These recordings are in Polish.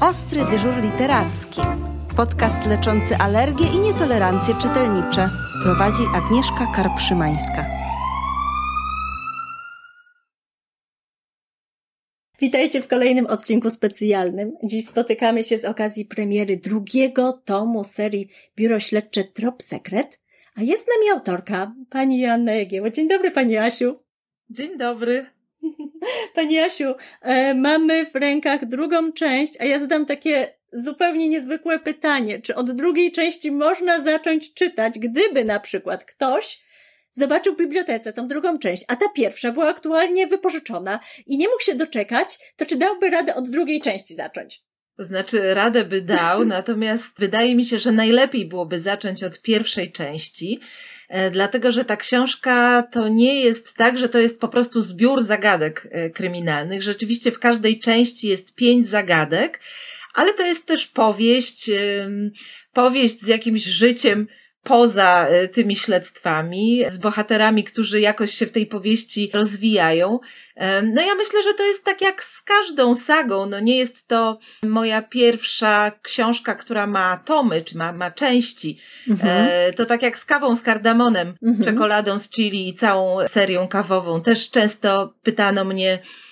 Ostry dyżur literacki. Podcast leczący alergie i nietolerancje czytelnicze. Prowadzi Agnieszka Karpszymańska. Witajcie w kolejnym odcinku specjalnym. Dziś spotykamy się z okazji premiery drugiego tomu serii Biuro Śledcze Trop Sekret, a jest z nami autorka, pani Joanna Jagieło. Dzień dobry, pani Asiu. Dzień dobry. Pani Asiu, e, mamy w rękach drugą część, a ja zadam takie zupełnie niezwykłe pytanie. Czy od drugiej części można zacząć czytać, gdyby na przykład ktoś zobaczył w bibliotece tą drugą część, a ta pierwsza była aktualnie wypożyczona i nie mógł się doczekać, to czy dałby radę od drugiej części zacząć? To znaczy, radę by dał, natomiast wydaje mi się, że najlepiej byłoby zacząć od pierwszej części, e, dlatego że ta książka to nie jest tak, że to jest po prostu zbiór zagadek e, kryminalnych. Rzeczywiście w każdej części jest pięć zagadek, ale to jest też powieść, powieść z jakimś życiem poza e, tymi śledztwami, z bohaterami, którzy jakoś się w tej powieści rozwijają. No ja myślę, że to jest tak jak z każdą sagą. No nie jest to moja pierwsza książka, która ma tomy, czy ma, ma części. Mhm. E, to tak jak z kawą z kardamonem, mhm. czekoladą z chili i całą serią kawową. Też często pytano mnie, E,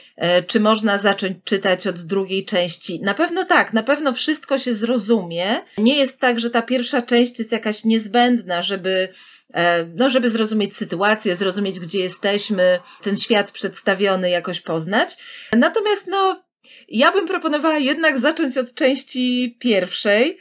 czy można zacząć czytać od drugiej części? Na pewno tak, na pewno wszystko się zrozumie. Nie jest tak, że ta pierwsza część jest jakaś niezbędna, żeby e, no, żeby zrozumieć sytuację, zrozumieć, gdzie jesteśmy, ten świat przedstawiony jakoś poznać. Natomiast, no, ja bym proponowała jednak zacząć od części pierwszej,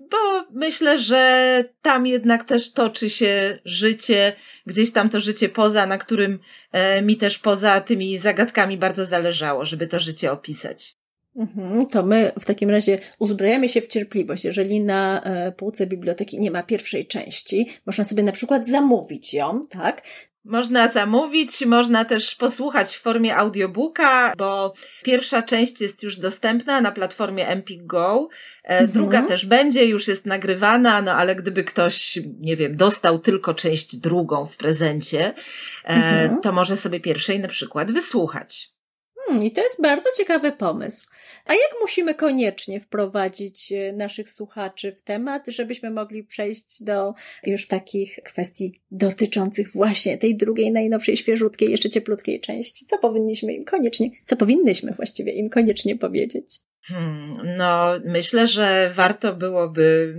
bo myślę, że tam jednak też toczy się życie, gdzieś tam to życie poza, na którym e, mi też poza tymi zagadkami bardzo zależało, żeby to życie opisać. Mhm, to my w takim razie uzbrajamy się w cierpliwość. Jeżeli na e, półce biblioteki nie ma pierwszej części, można sobie na przykład zamówić ją, tak? Można zamówić, można też posłuchać w formie audiobooka, bo pierwsza część jest już dostępna na platformie Empik Go. E, mhm. Druga też będzie, już jest nagrywana, no ale gdyby ktoś, nie wiem, dostał tylko część drugą w prezencie, e, mhm. to może sobie pierwszej na przykład wysłuchać. Hmm, I to jest bardzo ciekawy pomysł. A jak musimy koniecznie wprowadzić e, naszych słuchaczy w temat, żebyśmy mogli przejść do już takich kwestii dotyczących właśnie tej drugiej, najnowszej, świeżutkiej, jeszcze cieplutkiej części? Co powinniśmy im koniecznie, co powinnyśmy właściwie im koniecznie powiedzieć? Hmm, no, myślę, że warto byłoby,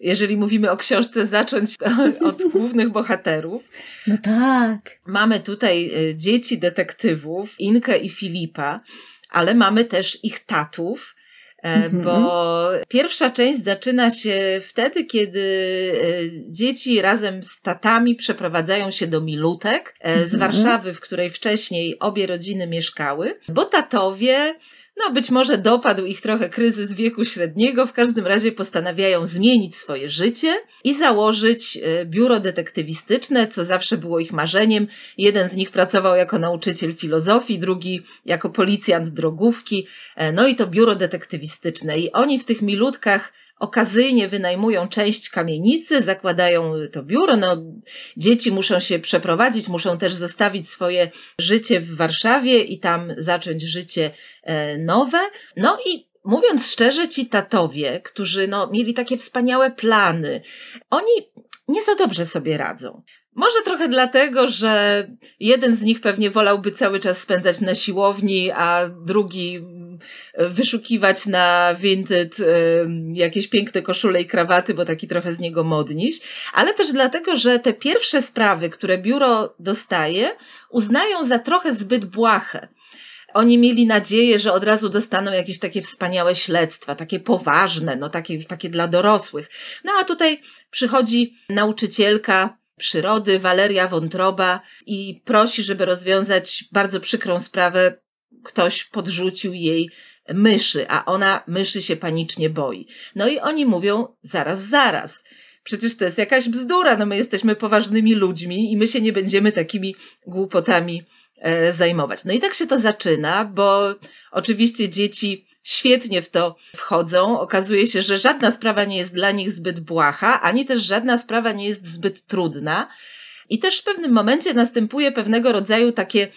jeżeli mówimy o książce, zacząć od głównych bohaterów. No tak. Mamy tutaj e, dzieci detektywów, Inkę i Filipa, ale mamy też ich tatów. E, mhm. Bo pierwsza część zaczyna się wtedy, kiedy e, dzieci razem z tatami przeprowadzają się do Milutek z mhm. Warszawy, w której wcześniej obie rodziny mieszkały, bo tatowie no, być może dopadł ich trochę kryzys wieku średniego, w każdym razie postanawiają zmienić swoje życie i założyć e, biuro detektywistyczne, co zawsze było ich marzeniem. Jeden z nich pracował jako nauczyciel filozofii, drugi jako policjant drogówki, e, no i to biuro detektywistyczne. I oni w tych milutkach okazyjnie wynajmują część kamienicy, zakładają to biuro. No, dzieci muszą się przeprowadzić, muszą też zostawić swoje życie w Warszawie i tam zacząć życie e, nowe. No i mówiąc szczerze, ci tatowie, którzy no, mieli takie wspaniałe plany, oni nie za dobrze sobie radzą. Może trochę dlatego, że jeden z nich pewnie wolałby cały czas spędzać na siłowni, a drugi wyszukiwać na Vinted jakieś piękne koszule i krawaty, bo taki trochę z niego modniś, ale też dlatego, że te pierwsze sprawy, które biuro dostaje, uznają za trochę zbyt błahe. Oni mieli nadzieję, że od razu dostaną jakieś takie wspaniałe śledztwa, takie poważne, no takie, takie dla dorosłych. No a tutaj przychodzi nauczycielka, przyrody, Waleria Wątroba i prosi, żeby rozwiązać bardzo przykrą sprawę. Ktoś podrzucił jej myszy, a ona myszy się panicznie boi. No i oni mówią, zaraz, zaraz. Przecież to jest jakaś bzdura, no my jesteśmy poważnymi ludźmi i my się nie będziemy takimi głupotami e, zajmować. No i tak się to zaczyna, bo oczywiście dzieci świetnie w to wchodzą. Okazuje się, że żadna sprawa nie jest dla nich zbyt błaha, ani też żadna sprawa nie jest zbyt trudna. I też w pewnym momencie następuje pewnego rodzaju takie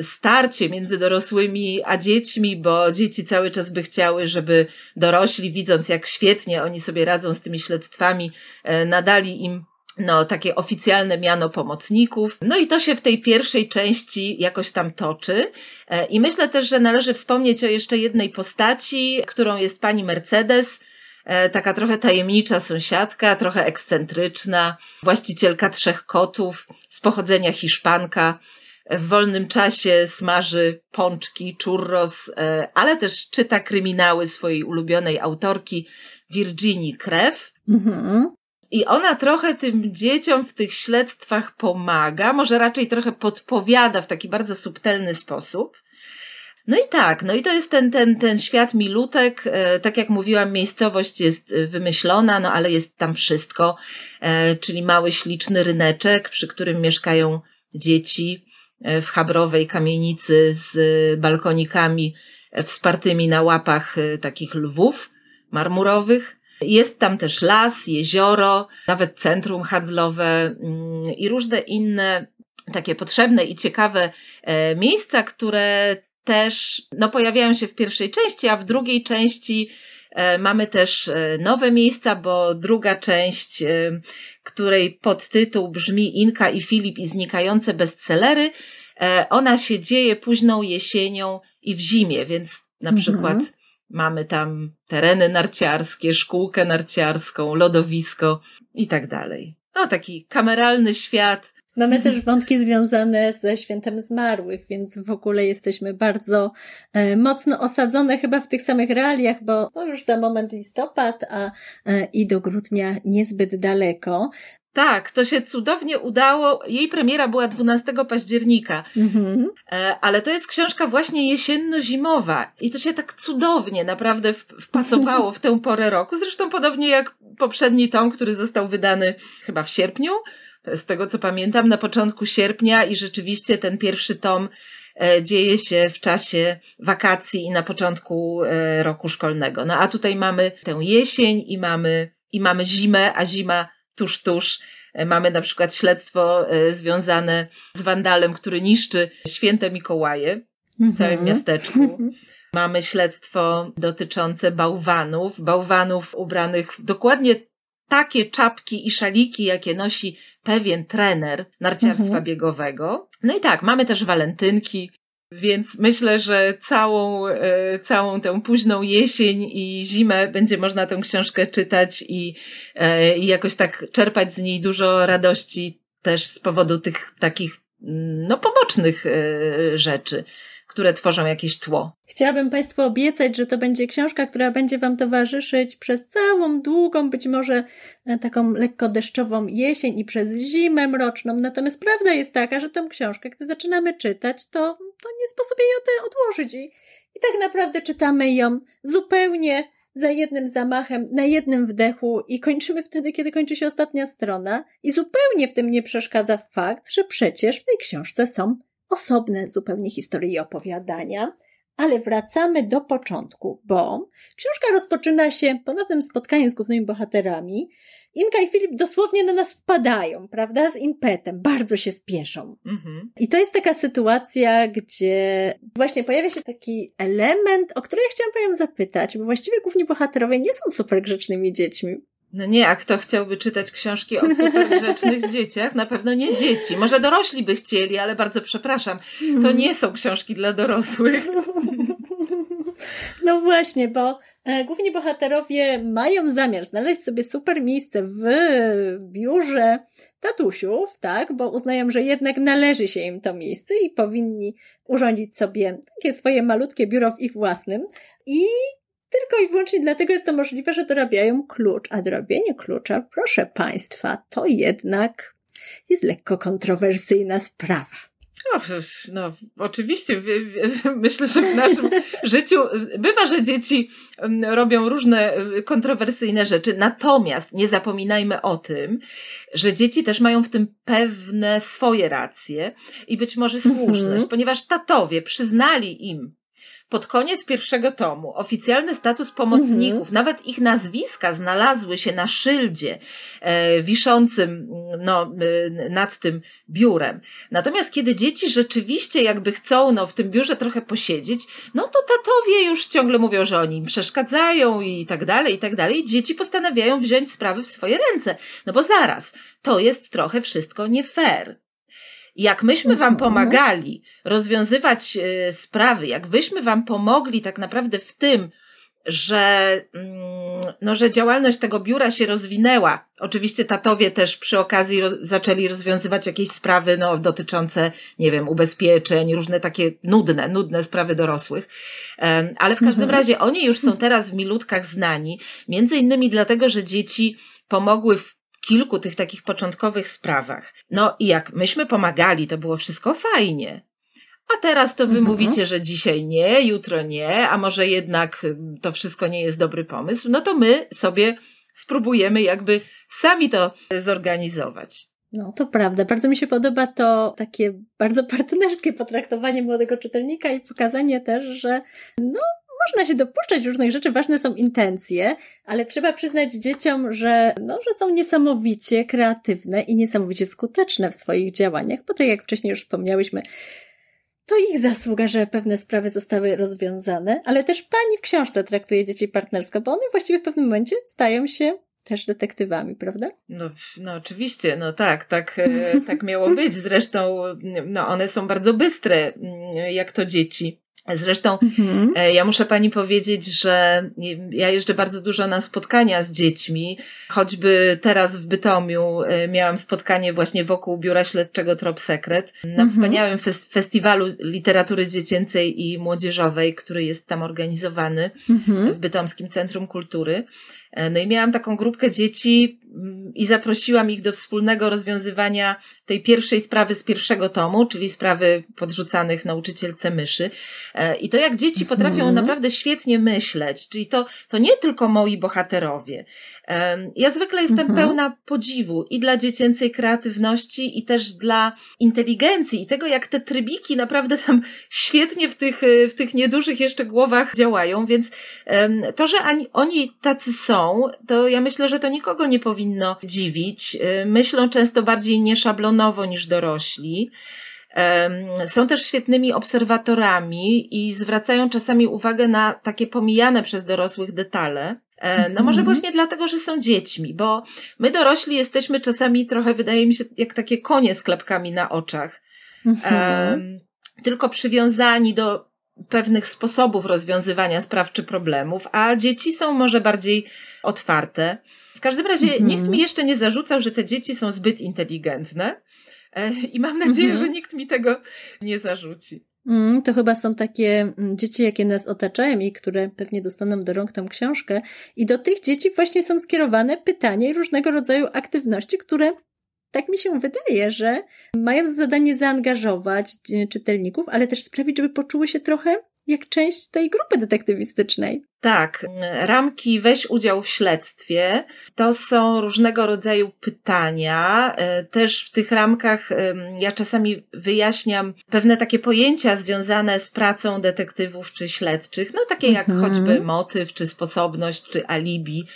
starcie między dorosłymi a dziećmi, bo dzieci cały czas by chciały, żeby dorośli, widząc jak świetnie oni sobie radzą z tymi śledztwami, e, nadali im no, takie oficjalne miano pomocników. No i to się w tej pierwszej części jakoś tam toczy. E, I myślę też, że należy wspomnieć o jeszcze jednej postaci, którą jest pani Mercedes, e, taka trochę tajemnicza sąsiadka, trochę ekscentryczna, właścicielka trzech kotów, z pochodzenia Hiszpanka. W wolnym czasie smaży pączki, churros, e, ale też czyta kryminały swojej ulubionej autorki Virginii Krew. Mhm. I ona trochę tym dzieciom w tych śledztwach pomaga, może raczej trochę podpowiada w taki bardzo subtelny sposób. No i tak, no i to jest ten, ten, ten świat milutek. E, tak jak mówiłam, miejscowość jest wymyślona, no ale jest tam wszystko, e, czyli mały, śliczny ryneczek, przy którym mieszkają dzieci e, w habrowej kamienicy z balkonikami wspartymi na łapach takich lwów marmurowych. Jest tam też las, jezioro, nawet centrum handlowe mm, i różne inne takie potrzebne i ciekawe e, miejsca, które też no, pojawiają się w pierwszej części, a w drugiej części e, mamy też e, nowe miejsca, bo druga część, której podtytuł brzmi Inka i Filip i znikające bestsellery, ona się dzieje późną jesienią i w zimie, więc na mhm. przykład Mamy tam tereny narciarskie, szkółkę narciarską, lodowisko i tak dalej. No, taki kameralny świat. Mamy też wątki związane ze świętem zmarłych, więc w ogóle jesteśmy bardzo e, mocno osadzone chyba w tych samych realiach, bo to już za moment listopad, a e, i do grudnia niezbyt daleko. Tak, to się cudownie udało. Jej premiera była 12 października, mhm. E, ale to jest książka właśnie jesienno-zimowa i to się tak cudownie naprawdę wpasowało w tę porę roku. Zresztą podobnie jak poprzedni tom, który został wydany chyba w sierpniu, z tego co pamiętam, na początku sierpnia i rzeczywiście ten pierwszy tom e, dzieje się w czasie wakacji i na początku e, roku szkolnego. No a tutaj mamy tę jesień i mamy, i mamy zimę, a zima tuż, tuż. E, mamy na przykład śledztwo związane z wandalem, który niszczy święte Mikołaje w całym mhm. miasteczku. Mamy śledztwo dotyczące bałwanów, bałwanów ubranych dokładnie takie czapki i szaliki, jakie nosi pewien trener narciarstwa mhm. biegowego. No i tak, mamy też walentynki, więc myślę, że całą, e, całą tę późną jesień i zimę będzie można tę książkę czytać i, e, i jakoś tak czerpać z niej dużo radości też z powodu tych takich mm, no, pobocznych e, rzeczy które tworzą jakieś tło. Chciałabym Państwu obiecać, że to będzie książka, która będzie Wam towarzyszyć przez całą długą, być może e, taką lekko deszczową jesień i przez zimę mroczną. Natomiast prawda jest taka, że tę książkę, gdy zaczynamy czytać, to, to nie sposób jej odłożyć. I, I tak naprawdę czytamy ją zupełnie za jednym zamachem, na jednym wdechu i kończymy wtedy, kiedy kończy się ostatnia strona. I zupełnie w tym nie przeszkadza fakt, że przecież w tej książce są osobne zupełnie historie i opowiadania, ale wracamy do początku, bo książka rozpoczyna się ponownym spotkaniem z głównymi bohaterami. Inka i Filip dosłownie na nas wpadają, prawda? Z impetem, bardzo się spieszą. Mhm. I to jest taka sytuacja, gdzie właśnie pojawia się taki element, o który ja chciałam Panią zapytać, bo właściwie główni bohaterowie nie są super grzecznymi dziećmi. No nie, a kto chciałby czytać książki o supergrzecznych dzieciach? Na pewno nie dzieci. Może dorośli by chcieli, ale bardzo przepraszam. To nie są książki dla dorosłych. No właśnie, bo e, główni bohaterowie mają zamiar znaleźć sobie super miejsce w biurze tatusiów, tak, bo uznają, że jednak należy się im to miejsce i powinni urządzić sobie takie swoje malutkie biuro w ich własnym. I tylko i wyłącznie dlatego jest to możliwe, że dorabiają klucz, a dorobienie klucza, proszę Państwa, to jednak jest lekko kontrowersyjna sprawa. No, no, oczywiście. Myślę, że w naszym życiu bywa, że dzieci robią różne kontrowersyjne rzeczy. Natomiast nie zapominajmy o tym, że dzieci też mają w tym pewne swoje racje i być może słuszność, mhm. ponieważ tatowie przyznali im pod koniec pierwszego tomu oficjalny status pomocników, mhm. nawet ich nazwiska znalazły się na szyldzie e, wiszącym no, e, nad tym biurem. Natomiast kiedy dzieci rzeczywiście jakby chcą no, w tym biurze trochę posiedzieć, no to tatowie już ciągle mówią, że oni im przeszkadzają i tak dalej, i tak dalej. Dzieci postanawiają wziąć sprawy w swoje ręce. No bo zaraz, to jest trochę wszystko nie fair. Jak myśmy Wam mhm. pomagali rozwiązywać e, sprawy, jak wyśmy Wam pomogli tak naprawdę w tym, że, mm, no, że działalność tego biura się rozwinęła. Oczywiście tatowie też przy okazji roz, zaczęli rozwiązywać jakieś sprawy no, dotyczące, nie wiem, ubezpieczeń, różne takie nudne, nudne sprawy dorosłych. Ale w każdym mhm. razie oni już są teraz w milutkach znani, między innymi dlatego, że dzieci pomogły w kilku tych takich początkowych sprawach. No i jak myśmy pomagali, to było wszystko fajnie. A teraz to wy mhm. mówicie, że dzisiaj nie, jutro nie, a może jednak to wszystko nie jest dobry pomysł. No to my sobie spróbujemy jakby sami to zorganizować. No, to prawda. Bardzo mi się podoba to takie bardzo partnerskie potraktowanie młodego czytelnika i pokazanie też, że no, można się dopuszczać różnych rzeczy, ważne są intencje, ale trzeba przyznać dzieciom, że, no, że są niesamowicie kreatywne i niesamowicie skuteczne w swoich działaniach, bo tak jak wcześniej już wspomniałyśmy, to ich zasługa, że pewne sprawy zostały rozwiązane, ale też pani w książce traktuje dzieci partnersko, bo one właściwie w pewnym momencie stają się też detektywami, prawda? No, no oczywiście, no tak, tak, e, tak miało być. Zresztą, no one są bardzo bystre, mm, jak to dzieci. Zresztą mhm. E, ja muszę pani powiedzieć, że ja jeżdżę bardzo dużo na spotkania z dziećmi. Choćby teraz w Bytomiu e, miałam spotkanie właśnie wokół Biura Śledczego Trop Sekret na mhm. wspaniałym festiwalu literatury dziecięcej i młodzieżowej, który jest tam organizowany mhm. w Bytomskim Centrum Kultury. E, no i miałam taką grupkę dzieci mm, i zaprosiłam ich do wspólnego rozwiązywania tej pierwszej sprawy z pierwszego tomu, czyli sprawy podrzucanych nauczycielce myszy. E, I to jak dzieci mhm. potrafią naprawdę świetnie myśleć, czyli to, to nie tylko moi bohaterowie. Ja zwykle jestem mhm. pełna podziwu i dla dziecięcej kreatywności, i też dla inteligencji, i tego, jak te trybiki naprawdę tam świetnie w tych, w tych niedużych jeszcze głowach działają, więc to, że oni tacy są, to ja myślę, że to nikogo nie powinno dziwić. Myślą często bardziej nieszablonowo niż dorośli. Są też świetnymi obserwatorami i zwracają czasami uwagę na takie pomijane przez dorosłych detale. E, no może mhm. właśnie dlatego, że są dziećmi, bo my dorośli jesteśmy czasami trochę, wydaje mi się, jak takie konie z klepkami na oczach. Mhm. Tylko przywiązani do pewnych sposobów rozwiązywania spraw czy problemów, a dzieci są może bardziej otwarte. W każdym razie mhm. nikt mi jeszcze nie zarzucał, że te dzieci są zbyt inteligentne i mam nadzieję, mhm. że nikt mi tego nie zarzuci. Mm, to chyba są takie mm, dzieci, jakie nas otaczają i które pewnie dostaną do rąk tą książkę. I do tych dzieci właśnie są skierowane pytania i różnego rodzaju aktywności, które tak mi się wydaje, że mają za zadanie zaangażować e, czytelników, ale też sprawić, żeby poczuły się trochę jak część tej grupy detektywistycznej. Tak, ramki weź udział w śledztwie. To są różnego rodzaju pytania. E, też w tych ramkach ja czasami wyjaśniam pewne takie pojęcia związane z pracą detektywów czy śledczych, no takie jak mhm. choćby motyw, czy sposobność, czy alibi.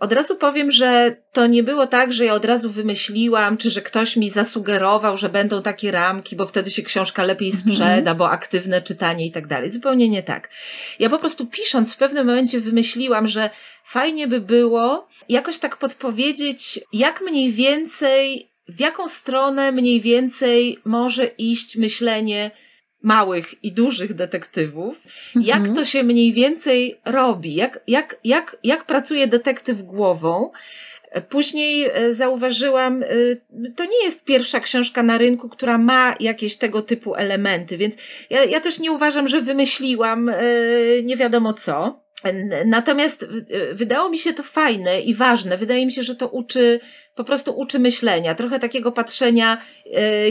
Od razu powiem, że to nie było tak, że ja od razu wymyśliłam, czy że ktoś mi zasugerował, że będą takie ramki, bo wtedy się książka lepiej mhm. sprzeda, bo aktywne czytanie i tak dalej. Zupełnie nie tak. Ja po prostu pisząc w pewnym momencie wymyśliłam, że fajnie by było jakoś tak podpowiedzieć, jak mniej więcej, w jaką stronę mniej więcej może iść myślenie małych i dużych detektywów, mhm. jak to się mniej więcej robi, jak, jak, jak, jak pracuje detektyw głową. Później e, zauważyłam, e, to nie jest pierwsza książka na rynku, która ma jakieś tego typu elementy, więc ja, ja też nie uważam, że wymyśliłam e, nie wiadomo co. Natomiast wydało mi się to fajne i ważne. Wydaje mi się, że to uczy, po prostu uczy myślenia, trochę takiego patrzenia,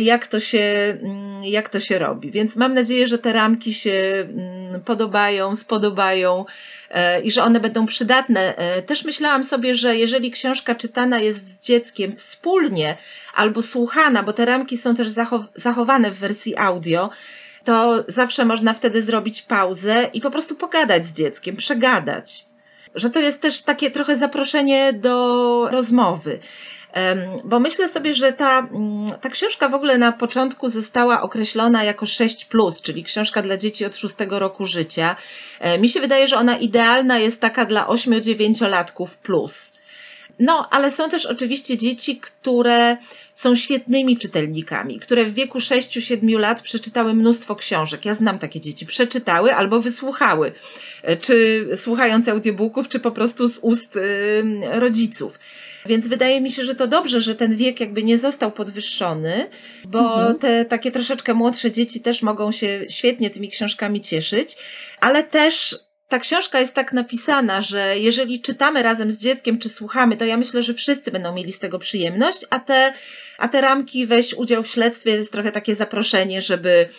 jak to się, mm, jak to się robi. Więc mam nadzieję, że te ramki się mm, podobają, spodobają i że one będą przydatne. Też myślałam sobie, że jeżeli książka czytana jest z dzieckiem wspólnie albo słuchana, bo te ramki są też zachowane w wersji audio, to zawsze można wtedy zrobić pauzę i po prostu pogadać z dzieckiem, przegadać. Że to jest też takie trochę zaproszenie do rozmowy. Bo myślę sobie, że ta, mm, ta książka w ogóle na początku została określona jako 6, czyli książka dla dzieci od 6 roku życia. E, mi się wydaje, że ona idealna jest taka dla 8-9-latków plus. No, ale są też oczywiście dzieci, które są świetnymi czytelnikami, które w wieku 6-7 lat przeczytały mnóstwo książek. Ja znam takie dzieci. Przeczytały albo wysłuchały, e, czy słuchając audiobooków, czy po prostu z ust rodziców. Więc wydaje mi się, że to dobrze, że ten wiek jakby nie został podwyższony, bo mhm. te takie troszeczkę młodsze dzieci też mogą się świetnie tymi książkami cieszyć, ale też ta książka jest tak napisana, że jeżeli czytamy razem z dzieckiem, czy słuchamy, to ja myślę, że wszyscy będą mieli z tego przyjemność, a te, a te ramki weź udział w śledztwie jest trochę takie zaproszenie, żeby,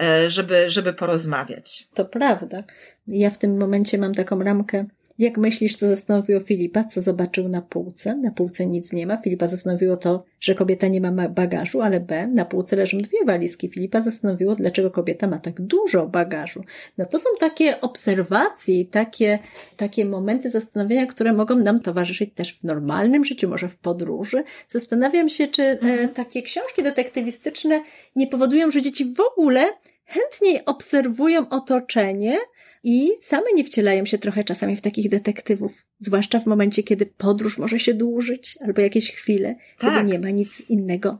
e, żeby, żeby porozmawiać. To prawda. Ja w tym momencie mam taką ramkę jak myślisz, co zastanowiło Filipa, co zobaczył na półce? Na półce nic nie ma. Filipa zastanowiło to, że kobieta nie ma bagażu, ale B, na półce leżą dwie walizki. Filipa zastanowiło, dlaczego kobieta ma tak dużo bagażu. No to są takie obserwacje, takie, takie momenty zastanowienia, które mogą nam towarzyszyć też w normalnym życiu, może w podróży. Zastanawiam się, czy e, mhm. takie książki detektywistyczne nie powodują, że dzieci w ogóle chętniej obserwują otoczenie, i same nie wcielają się trochę czasami w takich detektywów, zwłaszcza w momencie, kiedy podróż może się dłużyć, albo jakieś chwile, tak. kiedy nie ma nic innego.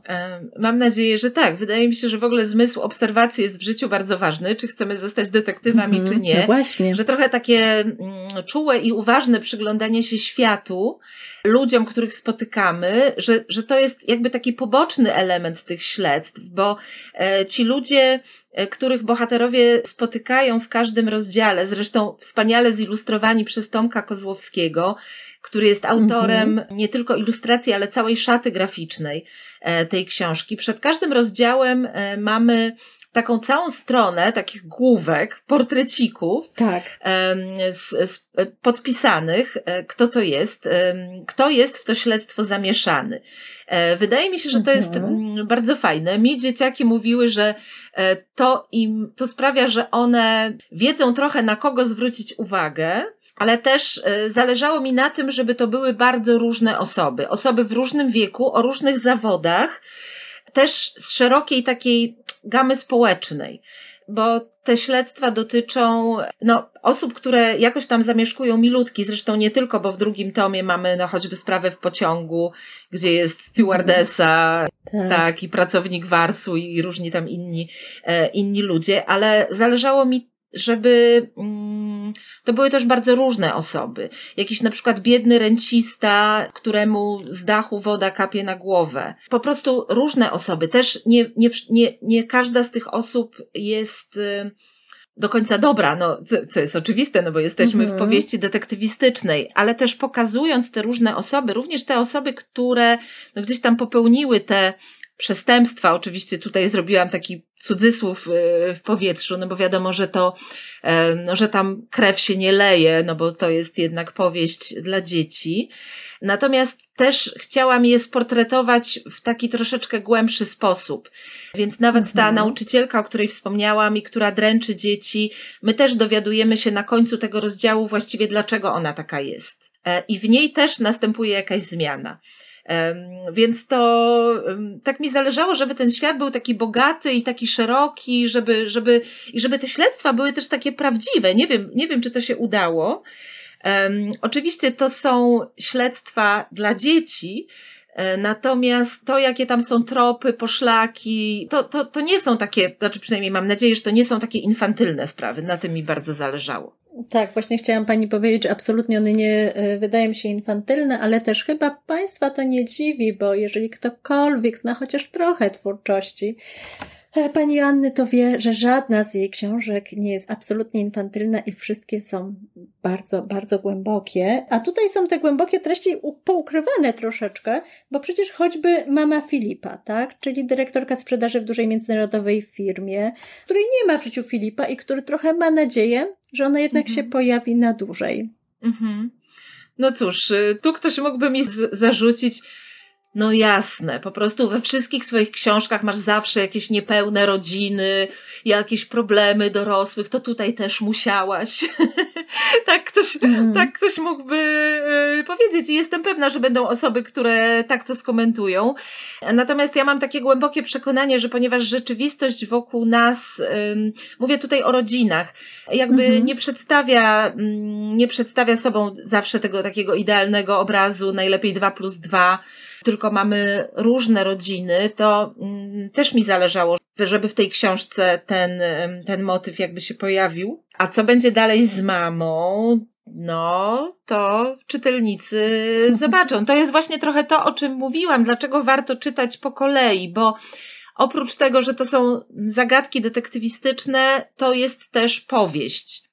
Mam nadzieję, że tak. Wydaje mi się, że w ogóle zmysł obserwacji jest w życiu bardzo ważny, czy chcemy zostać detektywami, mhm. czy nie. No właśnie. Że trochę takie mm, czułe i uważne przyglądanie się światu, ludziom, których spotykamy, że, że to jest jakby taki poboczny element tych śledztw, bo e, ci ludzie których bohaterowie spotykają w każdym rozdziale, zresztą wspaniale zilustrowani przez Tomka Kozłowskiego, który jest autorem mhm. nie tylko ilustracji, ale całej szaty graficznej e, tej książki. Przed każdym rozdziałem e, mamy taką całą stronę takich główek, portrecików, tak. z, z podpisanych, kto to jest, kto jest w to śledztwo zamieszany. Wydaje mi się, że to jest mhm. mm, bardzo fajne. Mi dzieciaki mówiły, że E, to im, to sprawia, że one wiedzą trochę na kogo zwrócić uwagę, ale też e, zależało mi na tym, żeby to były bardzo różne osoby. Osoby w różnym wieku, o różnych zawodach, też z szerokiej takiej gamy społecznej bo te śledztwa dotyczą no, osób, które jakoś tam zamieszkują milutki, zresztą nie tylko, bo w drugim tomie mamy no, choćby sprawę w pociągu, gdzie jest stewardesa, tak. tak, i pracownik warsu i różni tam inni, e, inni ludzie, ale zależało mi żeby mm, to były też bardzo różne osoby. Jakiś na przykład biedny rencista, któremu z dachu woda kapie na głowę. Po prostu różne osoby. Też nie, nie, nie, nie każda z tych osób jest y, do końca dobra, no, co jest oczywiste, no bo jesteśmy mhm. w powieści detektywistycznej, ale też pokazując te różne osoby, również te osoby, które no, gdzieś tam popełniły te przestępstwa. Oczywiście tutaj zrobiłam taki cudzysłów y, w powietrzu, no bo wiadomo, że to, no, że tam krew się nie leje, no bo to jest jednak powieść dla dzieci. Natomiast też chciałam je sportretować w taki troszeczkę głębszy sposób. Więc nawet ta mhm. nauczycielka, o której wspomniałam i która dręczy dzieci, my też dowiadujemy się na końcu tego rozdziału właściwie dlaczego ona taka jest. E, I w niej też następuje jakaś zmiana. Więc to tak mi zależało, żeby ten świat był taki bogaty i taki szeroki, żeby, żeby, i żeby te śledztwa były też takie prawdziwe. Nie wiem, nie wiem, czy to się udało. Oczywiście to są śledztwa dla dzieci, e, Natomiast to, jakie tam są tropy, poszlaki, to, to, to nie są takie, znaczy przynajmniej mam nadzieję, że to nie są takie infantylne sprawy. Na tym mi bardzo zależało. Tak, właśnie chciałam Pani powiedzieć, że absolutnie one nie e, wydają się infantylne, ale też chyba Państwa to nie dziwi, bo jeżeli ktokolwiek zna chociaż trochę twórczości, pani Anny to wie, że żadna z jej książek nie jest absolutnie infantylna i wszystkie są bardzo, bardzo głębokie. A tutaj są te głębokie treści poukrywane troszeczkę, bo przecież choćby mama Filipa, tak? Czyli dyrektorka sprzedaży w dużej międzynarodowej firmie, której nie ma w życiu Filipa i który trochę ma nadzieję, że ona jednak mhm. się pojawi na dłużej. Mhm. No cóż, y, tu ktoś mógłby mi zarzucić, No jasne, po prostu we wszystkich swoich książkach masz zawsze jakieś niepełne rodziny, jakieś problemy dorosłych, to tutaj też musiałaś. tak, ktoś, mm. tak ktoś mógłby y, powiedzieć i jestem pewna, że będą osoby, które tak to skomentują. Natomiast ja mam takie głębokie przekonanie, że ponieważ rzeczywistość wokół nas, mówię tutaj o rodzinach, jakby mm -hmm. nie przedstawia, y, nie przedstawia sobą zawsze tego takiego idealnego obrazu, najlepiej dwa plus dwa, tylko mamy różne rodziny, to mm, też mi zależało, żeby w tej książce ten, ten motyw jakby się pojawił. A co będzie dalej z mamą? No, to czytelnicy zobaczą. To jest właśnie trochę to, o czym mówiłam. Dlaczego warto czytać po kolei? Bo oprócz tego, że to są zagadki detektywistyczne, to jest też powieść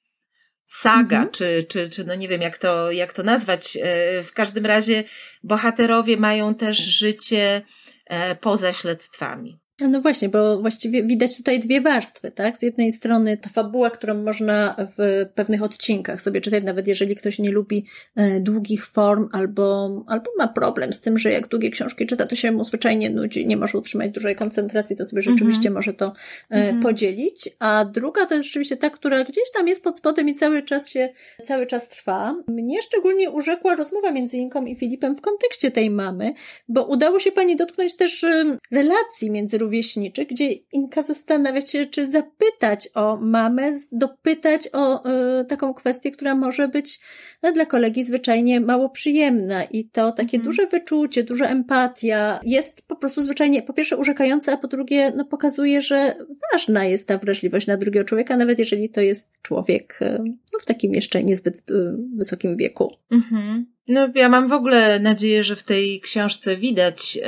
saga, mhm. czy, czy, czy no nie wiem jak to, jak to nazwać. E, w każdym razie bohaterowie mają też życie e, poza śledztwami. No właśnie, bo właściwie widać tutaj dwie warstwy, tak? Z jednej strony ta fabuła, którą można w pewnych odcinkach sobie czytać, nawet jeżeli ktoś nie lubi e, długich form albo, albo ma problem z tym, że jak długie książki czyta, to się mu zwyczajnie nudzi, nie może utrzymać dużej koncentracji, to sobie rzeczywiście mm -hmm. może to mm -hmm. podzielić. A druga to jest rzeczywiście ta, która gdzieś tam jest pod spodem i cały czas się, cały czas trwa. Mnie szczególnie urzekła rozmowa między Inką i Filipem w kontekście tej mamy, bo udało się pani dotknąć też relacji między rówieśniczy, gdzie Inka zastanawia się, czy zapytać o mamę, dopytać o y, taką kwestię, która może być no, dla kolegi zwyczajnie mało przyjemna. I to takie mhm. duże wyczucie, duża empatia jest po prostu zwyczajnie, po pierwsze urzekające, a po drugie, no, pokazuje, że ważna jest ta wrażliwość na drugiego człowieka, nawet jeżeli to jest człowiek y, no, w takim jeszcze niezbyt y, wysokim wieku. Mhm. No, ja mam w ogóle nadzieję, że w tej książce widać,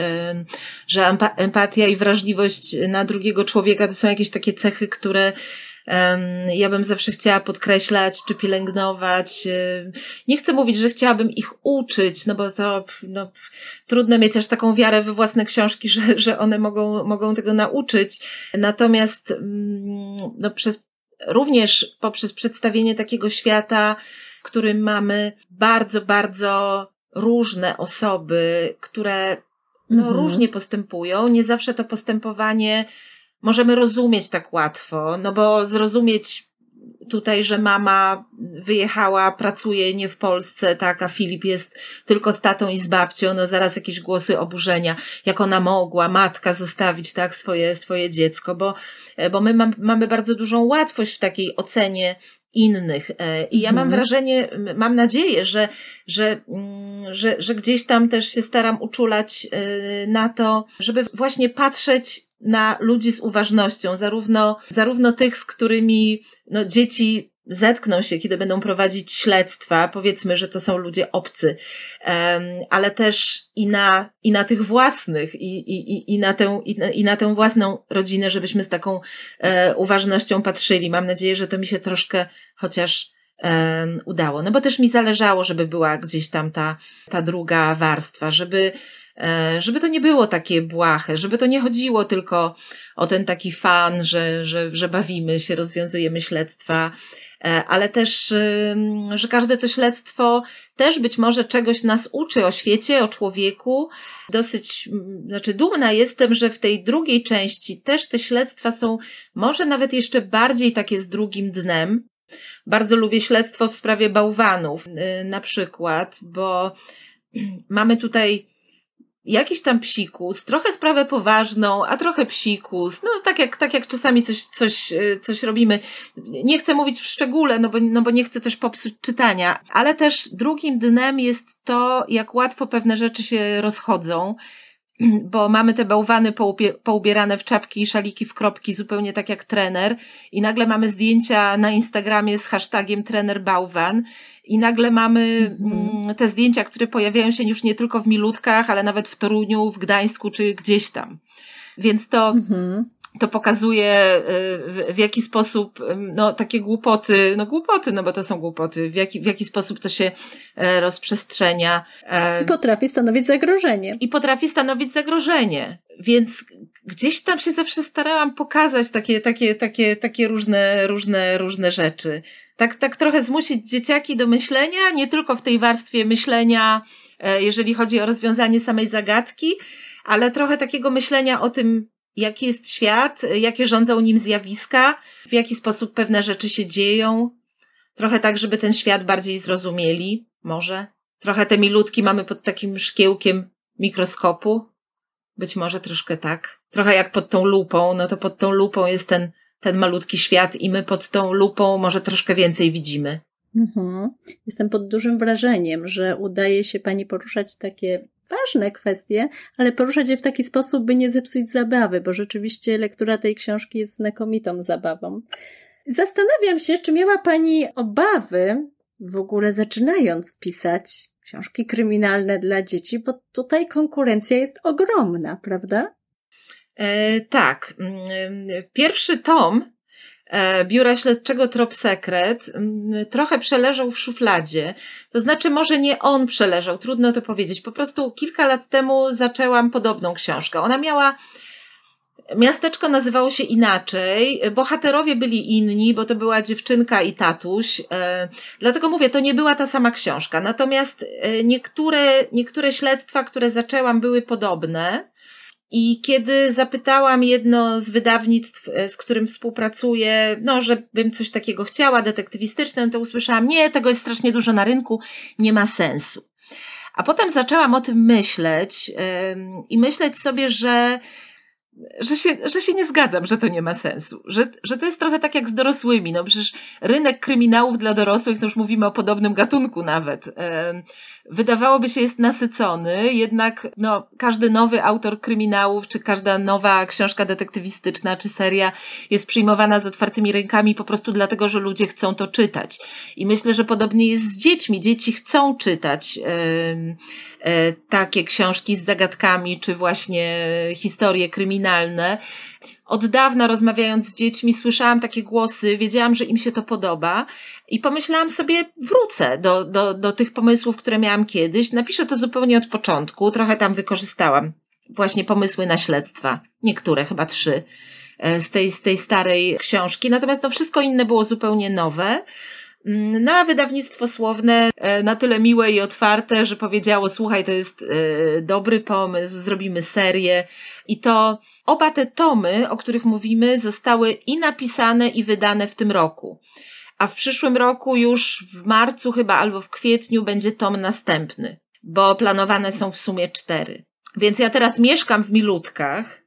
że empatia i wrażliwość na drugiego człowieka to są jakieś takie cechy, które ja bym zawsze chciała podkreślać czy pielęgnować. Nie chcę mówić, że chciałabym ich uczyć, no bo to no, trudno mieć aż taką wiarę we własne książki, że, że one mogą, mogą tego nauczyć. Natomiast mm, no, przez, również poprzez przedstawienie takiego świata, w którym mamy bardzo, bardzo różne osoby, które no, mhm. różnie postępują. Nie zawsze to postępowanie możemy rozumieć tak łatwo, no bo zrozumieć tutaj, że mama wyjechała, pracuje nie w Polsce, tak, a Filip jest tylko z tatą i z babcią, no zaraz jakieś głosy oburzenia, jak ona mogła, matka zostawić, tak, swoje, swoje dziecko, bo, bo my mam, mamy bardzo dużą łatwość w takiej ocenie innych. E, I ja mam mhm. wrażenie, mam nadzieję, że, że, mm, że, że gdzieś tam też się staram uczulać e, na to, żeby właśnie patrzeć na ludzi z uważnością, zarówno, zarówno tych, z którymi no, dzieci zetkną się, kiedy będą prowadzić śledztwa, powiedzmy, że to są ludzie obcy, ale też i na, i na tych własnych, i, i, i, na tę, i, na, i na tę własną rodzinę, żebyśmy z taką e, uważnością patrzyli. Mam nadzieję, że to mi się troszkę chociaż udało. No bo też mi zależało, żeby była gdzieś tam ta, ta druga warstwa, żeby, e, żeby to nie było takie błahe, żeby to nie chodziło tylko o ten taki fan, że, że, że bawimy się, rozwiązujemy śledztwa, ale też, że każde to śledztwo też być może czegoś nas uczy o świecie, o człowieku. Dosyć, znaczy dumna jestem, że w tej drugiej części też te śledztwa są może nawet jeszcze bardziej takie z drugim dnem. Bardzo lubię śledztwo w sprawie bałwanów, y, na przykład, bo mamy tutaj jakiś tam psikus, trochę sprawę poważną, a trochę psikus, no tak jak, tak jak czasami coś, coś, e, coś robimy. Nie chcę mówić w szczególe, no bo, no bo nie chcę też popsuć czytania, ale też drugim dnem jest to, jak łatwo pewne rzeczy się rozchodzą bo mamy te bałwany poubierane w czapki i szaliki w kropki, zupełnie tak jak trener, i nagle mamy zdjęcia na Instagramie z hashtagiem trener bałwan, i nagle mamy mm, te zdjęcia, które pojawiają się już nie tylko w Milutkach, ale nawet w Toruniu, w Gdańsku czy gdzieś tam. Więc to, mhm to pokazuje y, w jaki sposób, no takie głupoty, no głupoty, no bo to są głupoty, w jaki, w jaki sposób to się e, rozprzestrzenia. I potrafi stanowić zagrożenie. I potrafi stanowić zagrożenie. Więc gdzieś tam się zawsze starałam pokazać takie, takie, takie, takie różne, różne, różne rzeczy. Tak, tak trochę zmusić dzieciaki do myślenia, nie tylko w tej warstwie myślenia e, jeżeli chodzi o rozwiązanie samej zagadki, ale trochę takiego myślenia o tym, jaki jest świat, jakie rządzą nim zjawiska, w jaki sposób pewne rzeczy się dzieją. Trochę tak, żeby ten świat bardziej zrozumieli, może. Trochę te milutki mamy pod takim szkiełkiem mikroskopu. Być może troszkę tak. Trochę jak pod tą lupą, no to pod tą lupą jest ten, ten malutki świat i my pod tą lupą może troszkę więcej widzimy. Mhm. Jestem pod dużym wrażeniem, że udaje się pani poruszać takie ważne kwestie, ale poruszać je w taki sposób, by nie zepsuć zabawy, bo rzeczywiście lektura tej książki jest znakomitą zabawą. Zastanawiam się, czy miała pani obawy, w ogóle zaczynając pisać książki kryminalne dla dzieci, bo tutaj konkurencja jest ogromna, prawda? E, tak. Mm, pierwszy tom e, Biura Śledczego Trop Sekret mm, trochę przeleżał w szufladzie. To znaczy, może nie on przeleżał, trudno to powiedzieć. Po prostu kilka lat temu zaczęłam podobną książkę. Ona miała Miasteczko nazywało się inaczej, bohaterowie byli inni, bo to była dziewczynka i tatuś. E, dlatego mówię, to nie była ta sama książka. Natomiast e, niektóre, niektóre śledztwa, które zaczęłam, były podobne. I kiedy zapytałam jedno z wydawnictw, e, z którym współpracuję, no, żebym coś takiego chciała, detektywistyczne, no to usłyszałam, nie, tego jest strasznie dużo na rynku, nie ma sensu. A potem zaczęłam o tym myśleć yy, i myśleć sobie, że że się, że się nie zgadzam, że to nie ma sensu. Że, że to jest trochę tak jak z dorosłymi. No przecież rynek kryminałów dla dorosłych, to już mówimy o podobnym gatunku nawet, wydawałoby się jest nasycony, jednak no, każdy nowy autor kryminałów, czy każda nowa książka detektywistyczna, czy seria jest przyjmowana z otwartymi rękami po prostu dlatego, że ludzie chcą to czytać. I myślę, że podobnie jest z dziećmi. Dzieci chcą czytać e, takie książki z zagadkami, czy właśnie historie Od dawna rozmawiając z dziećmi, słyszałam takie głosy, wiedziałam, że im się to podoba i pomyślałam sobie, wrócę do, do, do tych pomysłów, które miałam kiedyś. Napiszę to zupełnie od początku, trochę tam wykorzystałam właśnie pomysły na śledztwa, niektóre, chyba trzy e, z tej, z tej starej książki. Natomiast no, wszystko inne było zupełnie nowe. Mm, no a wydawnictwo słowne e, na tyle miłe i otwarte, że powiedziało: Słuchaj, to jest e, dobry pomysł, zrobimy serię. I to oba te tomy, o których mówimy, zostały i napisane, i wydane w tym roku. A w przyszłym roku, już w marcu chyba albo w kwietniu, będzie tom następny, bo planowane są w sumie cztery. Więc ja teraz mieszkam w Milutkach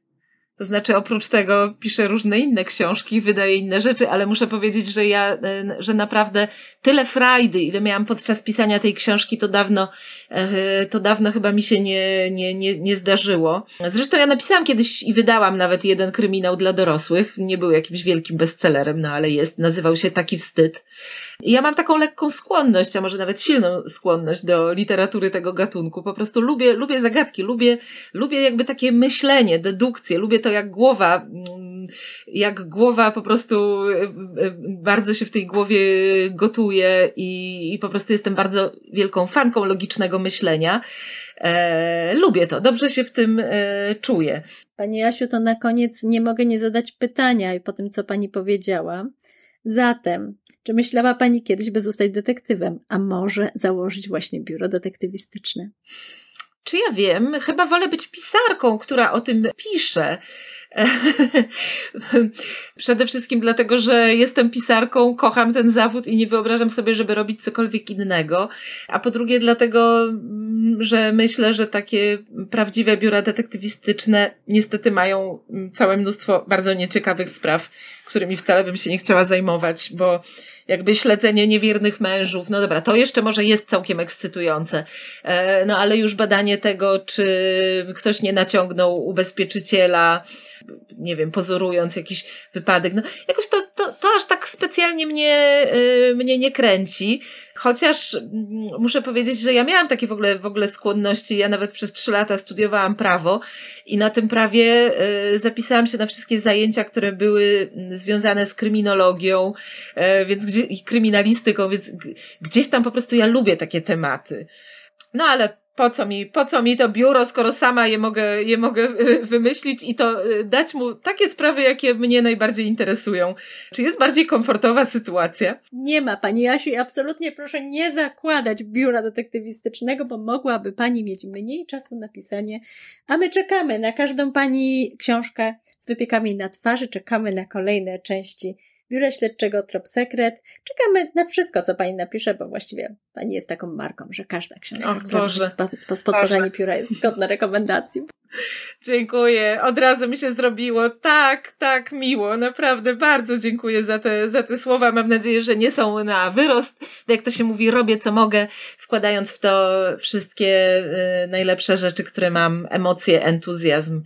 to znaczy, oprócz tego piszę różne inne książki, wydaję inne rzeczy, ale muszę powiedzieć, że ja, e, że naprawdę tyle frajdy, ile miałam podczas pisania tej książki, to dawno, to dawno chyba mi się nie, nie, nie, nie zdarzyło. Zresztą ja napisałam kiedyś i wydałam nawet jeden kryminał dla dorosłych. Nie był jakimś wielkim bestsellerem, no ale jest. Nazywał się Taki Wstyd. I ja mam taką lekką skłonność, a może nawet silną skłonność do literatury tego gatunku. Po prostu lubię, lubię zagadki, lubię, lubię jakby takie myślenie, dedukcje, lubię to jak głowa, mm, jak głowa po prostu e, e, bardzo się w tej głowie gotuje i, i po prostu jestem bardzo wielką fanką logicznego myślenia. E, lubię to, dobrze się w tym e, czuję. Pani Jasiu, to na koniec nie mogę nie zadać pytania i po tym, co pani powiedziała. Zatem, czy myślała pani kiedyś, by zostać detektywem, a może założyć właśnie biuro detektywistyczne? Czy ja wiem? Chyba wolę być pisarką, która o tym pisze. Przede wszystkim dlatego, że jestem pisarką, kocham ten zawód i nie wyobrażam sobie, żeby robić cokolwiek innego. A po drugie, dlatego, mm, że myślę, że takie prawdziwe biura detektywistyczne niestety mają całe mnóstwo bardzo nieciekawych spraw, którymi wcale bym się nie chciała zajmować, bo jakby śledzenie niewiernych mężów. No dobra, to jeszcze może jest całkiem ekscytujące. E, no ale już badanie tego, czy ktoś nie naciągnął ubezpieczyciela, nie wiem, pozorując jakiś wypadek. No, jakoś to, to, to aż tak specjalnie mnie, y, mnie nie kręci. Chociaż mm, muszę powiedzieć, że ja miałam takie w ogóle, w ogóle skłonności. Ja nawet przez trzy lata studiowałam prawo i na tym prawie y, zapisałam się na wszystkie zajęcia, które były mm, związane z kryminologią, y, więc i kryminalistyką, więc gdzieś tam po prostu ja lubię takie tematy. No ale po co mi, po co mi to biuro, skoro sama je mogę, je mogę wymyślić i to dać mu takie sprawy, jakie mnie najbardziej interesują. Czy jest bardziej komfortowa sytuacja? Nie ma, pani Jasiu i absolutnie proszę nie zakładać biura detektywistycznego, bo mogłaby pani mieć mniej czasu na pisanie, a my czekamy na każdą pani książkę z wypiekami na twarzy, czekamy na kolejne części Biura Śledczego Trop Sekret. Czekamy na wszystko, co Pani napisze, bo właściwie Pani jest taką marką, że każda książka, Och, która spod Pani pióra jest godna rekomendacji. Dziękuję. Od razu mi się zrobiło tak, tak miło. Naprawdę bardzo dziękuję za te, za te słowa. Mam nadzieję, że nie są na wyrost. Jak to się mówi, robię co mogę, wkładając w to wszystkie y, najlepsze rzeczy, które mam, emocje, entuzjazm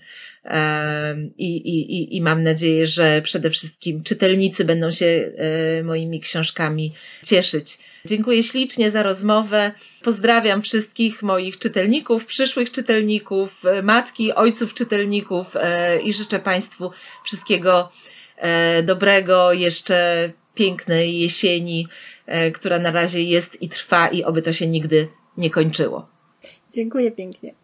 i, i, i mam nadzieję, że przede wszystkim czytelnicy będą się e, moimi książkami cieszyć. Dziękuję ślicznie za rozmowę. Pozdrawiam wszystkich moich czytelników, przyszłych czytelników, e, matki, ojców czytelników e, i życzę Państwu wszystkiego dobrego, jeszcze pięknej jesieni, która na razie jest i trwa i oby to się nigdy nie kończyło. Dziękuję pięknie.